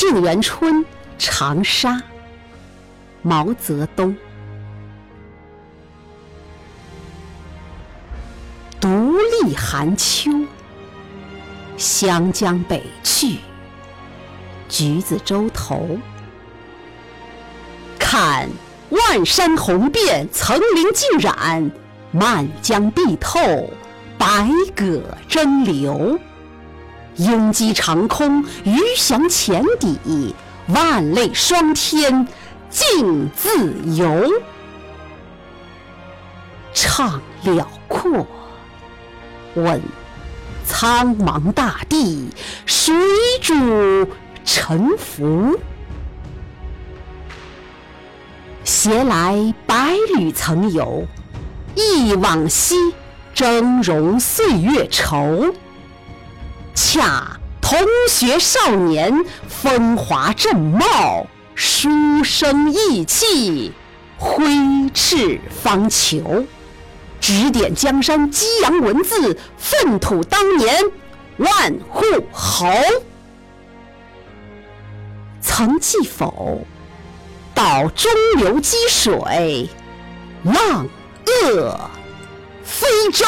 沁园春·长沙，毛泽东。独立寒秋，湘江北去，橘子洲头。看万山红遍，层林尽染，漫江碧透，百舸争流。鹰击长空，鱼翔浅底，万类霜天竞自由。怅辽阔，问苍茫大地，谁主沉浮？携来百侣曾游，忆往昔峥嵘岁月稠。恰同学少年，风华正茂，书生意气，挥斥方遒。指点江山，激扬文字，粪土当年万户侯。曾记否？到中流击水，浪遏飞舟。